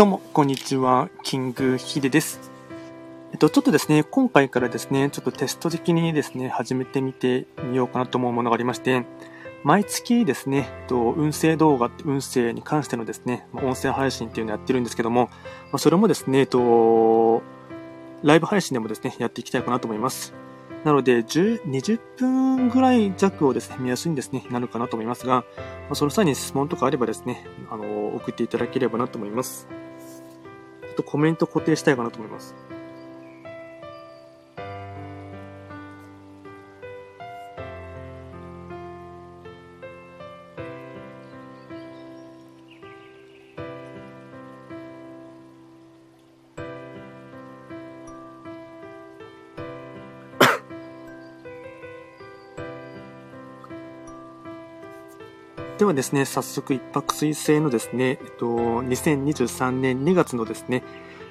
どうも、こんにちは。キングヒデです。えっと、ちょっとですね、今回からですね、ちょっとテスト的にですね、始めてみてみようかなと思うものがありまして、毎月ですね、えっと、運勢動画、運勢に関してのですね、音声配信っていうのをやってるんですけども、ま、それもですね、えっと、ライブ配信でもですね、やっていきたいかなと思います。なので、10、20分ぐらい弱をですね、目安にですね、なるかなと思いますが、ま、その際に質問とかあればですね、あの、送っていただければなと思います。とコメント固定したいかなと思います。ではですね、早速一泊水星のですね、えっと、2023年2月のですね、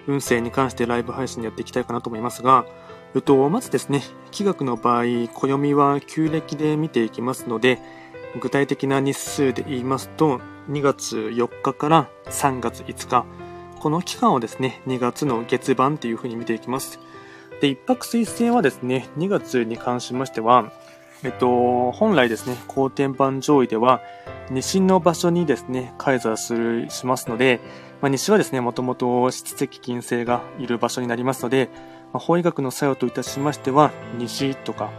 運勢に関してライブ配信やっていきたいかなと思いますが、えっと、まずですね、気学の場合、暦は旧暦で見ていきますので、具体的な日数で言いますと、2月4日から3月5日、この期間をですね、2月の月番というふうに見ていきます。で、一泊水星はですね、2月に関しましては、えっと、本来ですね、後天板上位では、西の場所にですね、改ざする、しますので、まあ、西はですね、もともと質的金星がいる場所になりますので、まあ、法医学の作用といたしましては、西とか、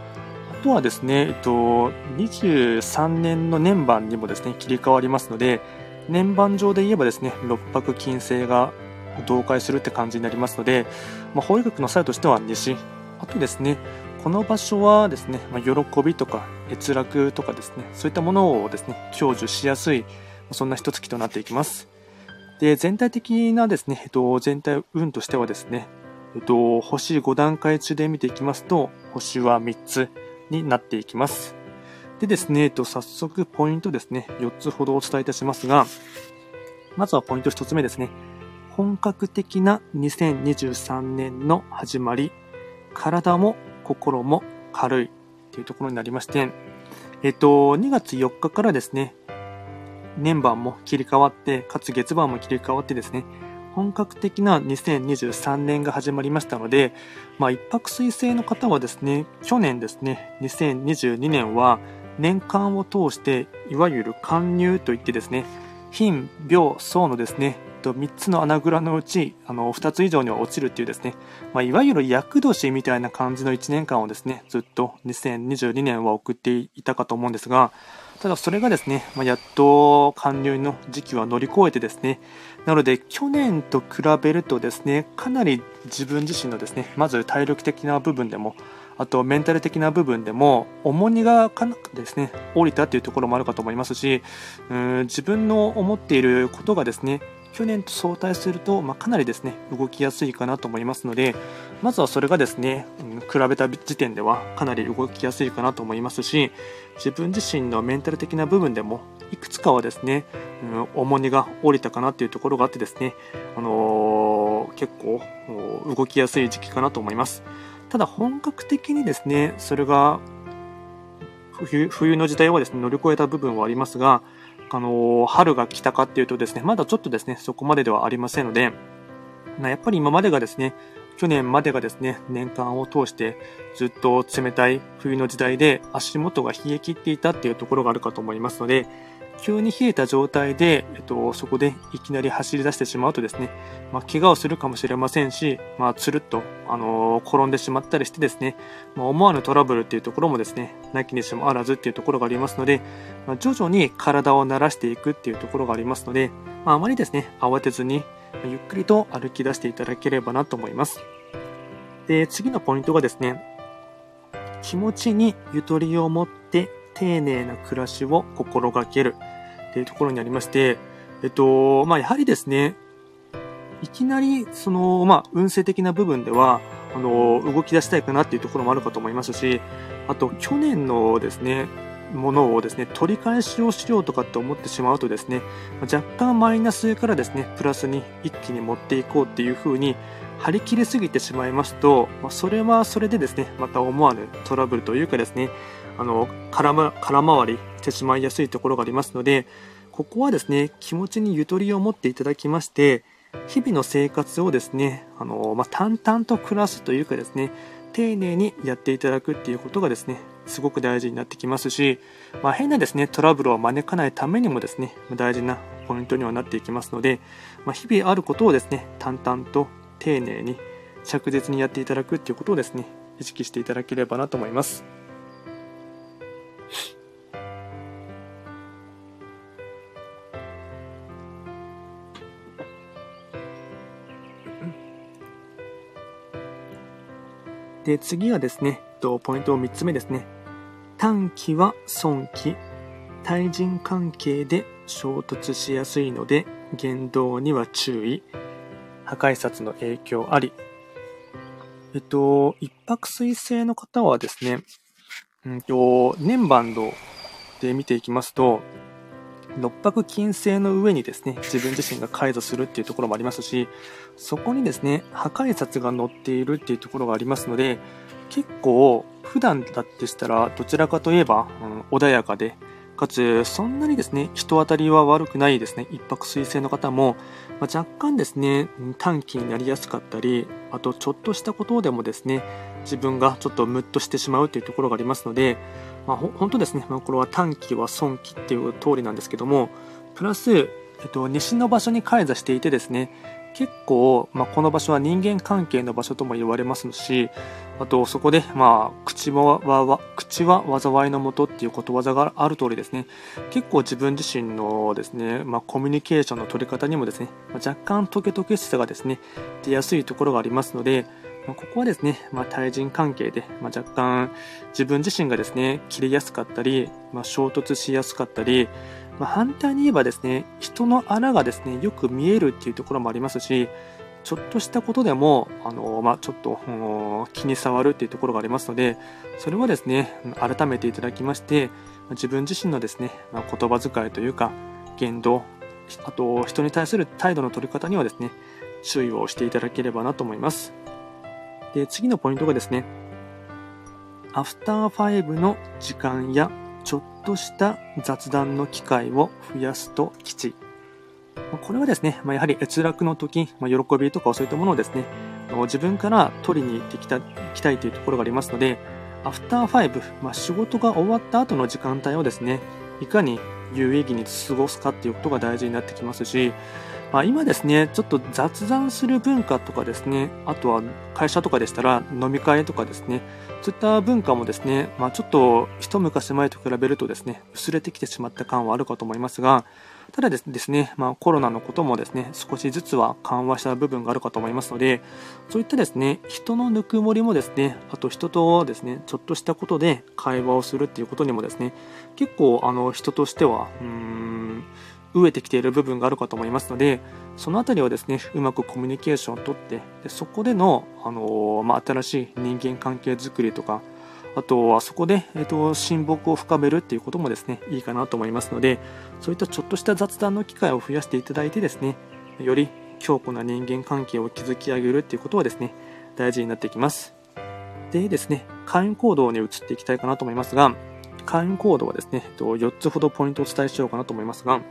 あとはですね、えっと、23年の年番にもですね、切り替わりますので、年番上で言えばですね、六白金星が同化するって感じになりますので、まあ、法医学の作用としては西、あとですね、この場所はですね、まあ、喜びとか閲楽とかですね、そういったものをですね、享受しやすい、そんな一月となっていきます。で、全体的なですね、えっと、全体運としてはですね、えっと、星5段階中で見ていきますと、星は3つになっていきます。でですね、えっと、早速ポイントですね、4つほどお伝えいたしますが、まずはポイント1つ目ですね。本格的な2023年の始まり、体も心も軽いというところになりまして、えっと、2月4日からですね、年番も切り替わって、かつ月番も切り替わってですね、本格的な2023年が始まりましたので、まあ、一泊水星の方はですね、去年ですね、2022年は年間を通して、いわゆる貫入といってですね、貧、病、層のですね、と、3つの穴蔵のうち、あの、2つ以上には落ちるっていうですね、まあ、いわゆる厄年みたいな感じの1年間をですね、ずっと2022年は送っていたかと思うんですが、ただそれがですね、まあ、やっと加入の時期は乗り越えてですね、なので去年と比べるとですね、かなり自分自身のですね、まず体力的な部分でも、あとメンタル的な部分でも重荷がかなくですね、降りたというところもあるかと思いますし、うん自分の思っていることがですね、去年と相対すると、まあ、かなりですね動きやすいかなと思いますのでまずはそれがですね、うん、比べた時点ではかなり動きやすいかなと思いますし自分自身のメンタル的な部分でもいくつかはですね、うん、重荷が下りたかなというところがあってですね、あのー、結構動きやすい時期かなと思います。ただ本格的にですねそれが冬の時代はですね乗り越えた部分はありますがあの春が来たかっていうとですね、まだちょっとですね、そこまでではありませんので、まやっぱり今までがですね、去年までがですね、年間を通してずっと冷たい冬の時代で足元が冷え切っていたっていうところがあるかと思いますので、急に冷えた状態で、えっと、そこでいきなり走り出してしまうとですね、まあ、怪我をするかもしれませんし、まあ、つるっと、あのー、転んでしまったりしてですね、まあ、思わぬトラブルっていうところもですね、なきにしもあらずっていうところがありますので、まあ、徐々に体を慣らしていくっていうところがありますので、まあ、あまりですね、慌てずに、ゆっくりと歩き出していただければなと思います。で、次のポイントがですね、気持ちにゆとりを持って丁寧な暮らしを心がけるっていうところにありまして、えっと、まあ、やはりですね、いきなり、その、まあ、運勢的な部分では、あの、動き出したいかなっていうところもあるかと思いますし、あと、去年のですね、ものをですね、取り返しをしようとかって思ってしまうとですね、若干マイナスからですね、プラスに一気に持っていこうっていう風に張り切りすぎてしまいますと、まあ、それはそれでですね、また思わぬトラブルというかですね、あの、空ま、空回りしてしまいやすいところがありますので、ここはですね、気持ちにゆとりを持っていただきまして、日々の生活をですね、あのまあ、淡々と暮らすというかですね、丁寧にやっていただくっていうことがですね、すごく大事になってきますし、まあ、変なですね、トラブルを招かないためにもですね、大事なポイントにはなっていきますので、まあ、日々あることをですね、淡々と丁寧に着実にやっていただくっていうことをですね、意識していただければなと思います。で、次はですね、とポイント3つ目ですね。短期は損期、対人関係で衝突しやすいので、言動には注意。破壊札の影響あり。えっと、一泊水星の方はですね、うんと、年バンドで見ていきますと、六白金星の上にですね、自分自身が解除するっていうところもありますし、そこにですね、破壊札が載っているっていうところがありますので、結構、普段だってしたら、どちらかといえば、うん、穏やかで、かつ、そんなにですね、人当たりは悪くないですね、一泊水星の方も、まあ、若干ですね、短期になりやすかったり、あと、ちょっとしたことでもですね、自分がちょっとムッとしてしまうというところがありますので、まあ、本当ですね、まあ、これは短期は損期っていう通りなんですけども、プラス、えっと、西の場所に開座していてですね、結構、まあ、この場所は人間関係の場所とも言われますし、あとそこで、まあ、口は口は災いのもとっていうことわざがある通りですね、結構自分自身のですね、まあ、コミュニケーションの取り方にもですね、まあ、若干トゲトゲしさがですね、出やすいところがありますので、まあ、ここはですね、まあ、対人関係で、まあ、若干自分自身がですね、切れやすかったり、まあ、衝突しやすかったり、まあ、反対に言えばですね、人の穴がですね、よく見えるっていうところもありますし、ちょっとしたことでも、あのまあ、ちょっと、気に障るっていうところがありますので、それはですね、改めていただきまして、自分自身のですね、まあ、言葉遣いというか、言動、あと人に対する態度の取り方にはですね、注意をしていただければなと思います。で、次のポイントがですね、アフターファイブの時間やちょっとした雑談の機会を増やすと吉。これはですね、まあ、やはり閲楽の時、まあ、喜びとかそういったものをですね、自分から取りに行ってきたきたいというところがありますので、アフターファイブ、まあ、仕事が終わった後の時間帯をですね、いかに有意義に過ごすかっていうことが大事になってきますし、まあ、今ですね、ちょっと雑談する文化とかですね、あとは会社とかでしたら飲み会とかですね、そういった文化もですね、まあ、ちょっと一昔前と比べるとですね、薄れてきてしまった感はあるかと思いますが、ただですね、まあ、コロナのこともですね、少しずつは緩和した部分があるかと思いますので、そういったですね、人のぬくもりもですね、あと人とですね、ちょっとしたことで会話をするっていうことにもですね、結構あの人としては、うーん、飢えてきている部分があるかと思いますので、そのあたりをですね、うまくコミュニケーションをとって、でそこでの、あのまあ、新しい人間関係づくりとか、あとはそこで、えーと、親睦を深めるっていうこともですね、いいかなと思いますので、そういったちょっとした雑談の機会を増やしていただいてですね、より強固な人間関係を築き上げるっていうことはですね、大事になってきます。でですね、会員行動に移っていきたいかなと思いますが、会員行動はですね、4つほどポイントをお伝えしようかなと思いますが、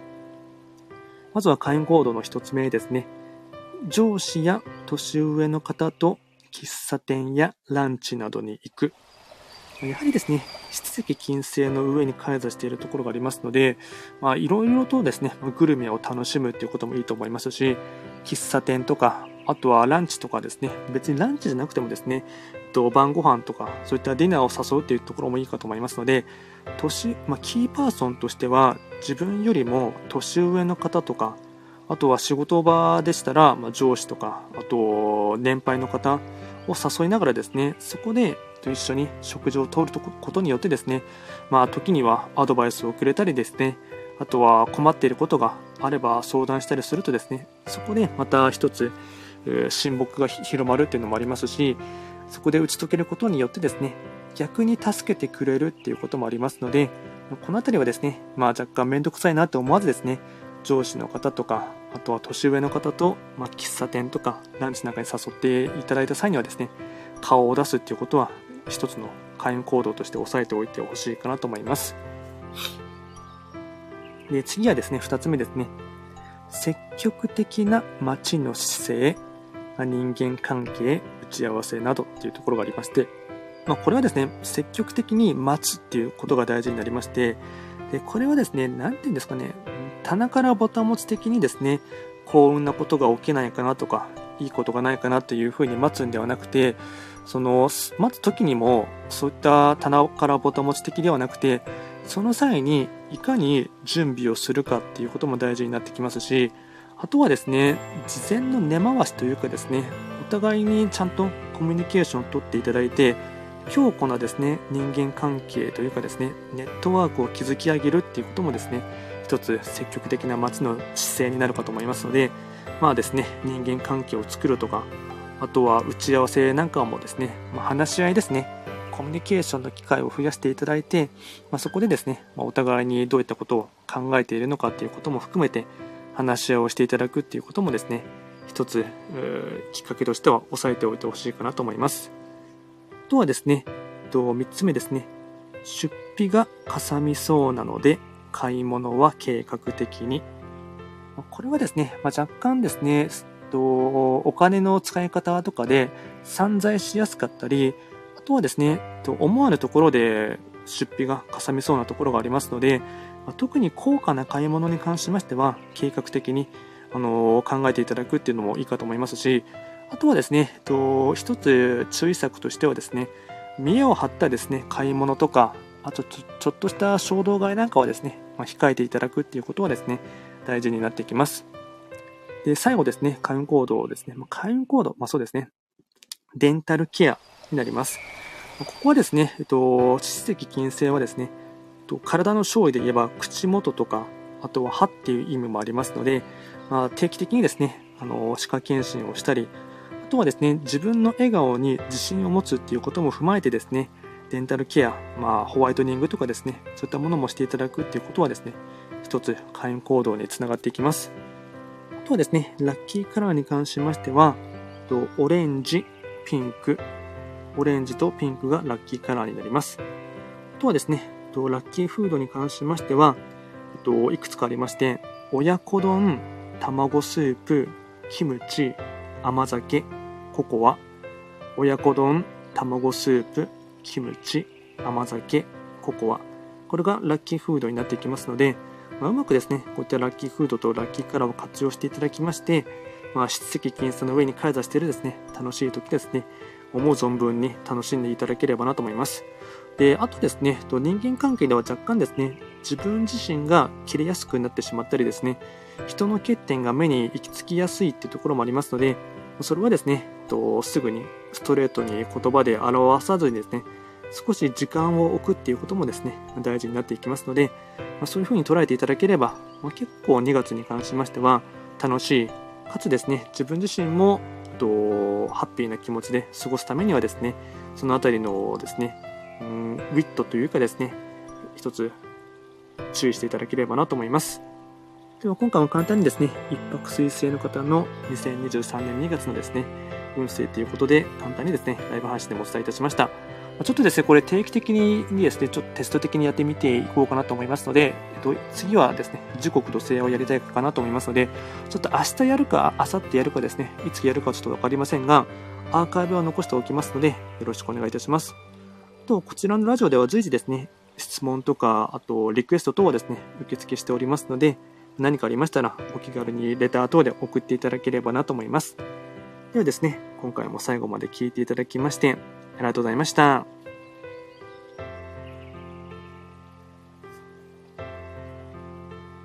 まずは会員行動の1つ目ですね。上司や年上の方と喫茶店やランチなどに行く。やはりですね、質的金星の上に開座しているところがありますので、まあ、いろいろとですね、グルメを楽しむということもいいと思いますし、喫茶店とか、あとはランチとかですね、別にランチじゃなくてもですね、晩ご飯とか、そういったディナーを誘うというところもいいかと思いますので、年、まあ、キーパーソンとしては、自分よりも年上の方とか、あとは仕事場でしたら、まあ、上司とか、あと年配の方を誘いながらですね、そこでと一緒に食事をとることによってですね、まあ、時にはアドバイスをくれたりですね、あとは困っていることがあれば相談したりするとですね、そこでまた一つ、親睦が広まるっていうのもありますし、そこで打ち解けることによってですね、逆に助けてくれるっていうこともありますので、この辺りはですね、まあ若干めんどくさいなと思わずですね、上司の方とか、あとは年上の方と、まあ、喫茶店とかランチなんかに誘っていただいた際にはですね、顔を出すっていうことは一つの会員行動として押さえておいてほしいかなと思います。で次はですね、2つ目ですね。積極的な待ちの姿勢、人間関係、打ち合わせなどっていうところがありまして、まあ、これはですね、積極的に待つっていうことが大事になりまして、で、これはですね、なんて言うんですかね、棚からボタン持ち的にですね、幸運なことが起きないかなとか、いいことがないかなというふうに待つんではなくて、その、待つ時にも、そういった棚からボタン持ち的ではなくて、その際にいかに準備をするかっていうことも大事になってきますし、あとはですね、事前の根回しというかですね、お互いにちゃんとコミュニケーションをとっていただいて、強固なですね、人間関係というかですね、ネットワークを築き上げるっていうこともですね、一つ積極的な街の姿勢になるかと思いますので、まあですね、人間関係を作るとか、あとは打ち合わせなんかもですね、まあ、話し合いですね、コミュニケーションの機会を増やしていただいて、まあ、そこでですね、まあ、お互いにどういったことを考えているのかということも含めて話し合いをしていただくっていうこともですね、一つきっかけとしては押さえておいてほしいかなと思います。あとはですね、3つ目ですね、出費がかさみそうなので、買い物は計画的に。これはですね、まあ、若干ですね、お金の使い方とかで散財しやすかったり、あとはですね、と思わぬところで出費がかさみそうなところがありますので、特に高価な買い物に関しましては、計画的にあの考えていただくっていうのもいいかと思いますし、あとはですね、と一つ注意策としてはですね、見栄を張ったですね、買い物とか、あとちょっとした衝動買いなんかはですね、まあ、控えていただくっていうことはですね、大事になってきます。で、最後ですね、開運行動ですね。まあ、開運行動、まあそうですね。デンタルケアになります。ここはですね、えっと、歯石金星はですね、体の勝利で言えば口元とか、あとは歯っていう意味もありますので、まあ、定期的にですね、あの、歯科検診をしたり、とはですね、自分の笑顔に自信を持つっていうことも踏まえてですね、デンタルケア、まあ、ホワイトニングとかですね、そういったものもしていただくっていうことはですね、一つ開運行動につながっていきます。あとはですね、ラッキーカラーに関しましては、オレンジ、ピンク、オレンジとピンクがラッキーカラーになります。あとはですね、ラッキーフードに関しましては、いくつかありまして、親子丼、卵スープ、キムチ、甘酒、ココア、親子丼、卵スープ、キムチ、甘酒、ココア。これがラッキーフードになっていきますので、まあ、うまくですね、こういったラッキーフードとラッキーカラーを活用していただきまして、まあ、質石金星の上に開座しているですね、楽しい時ですね、思う存分に楽しんでいただければなと思います。で、あとですね、人間関係では若干ですね、自分自身が切れやすくなってしまったりですね、人の欠点が目に行き着きやすいっていうところもありますので、それはですね、とすぐにストレートに言葉で表さずにですね、少し時間を置くっていうこともですね、大事になっていきますので、まそういうふうに捉えていただければ、ま結構2月に関しましては楽しい、かつですね、自分自身もとハッピーな気持ちで過ごすためにはですね、そのあたりのですね、うん、ウィットというかですね、一つ注意していただければなと思います。では今回も簡単にですね、一泊水星の方の2023年2月のですね、運勢ということで簡単にですね、ライブ配信でもお伝えいたしました。ちょっとですね、これ定期的にですね、ちょっとテスト的にやってみていこうかなと思いますので、えっと、次はですね、時刻土星をやりたいかなと思いますので、ちょっと明日やるか、明後日やるかですね、いつやるかちょっとわかりませんが、アーカイブは残しておきますので、よろしくお願いいたします。と、こちらのラジオでは随時ですね、質問とか、あとリクエスト等はですね、受付しておりますので、何かありましたら、お気軽にレター等で送っていただければなと思います。ではですね、今回も最後まで聴いていただきまして、ありがとうございました。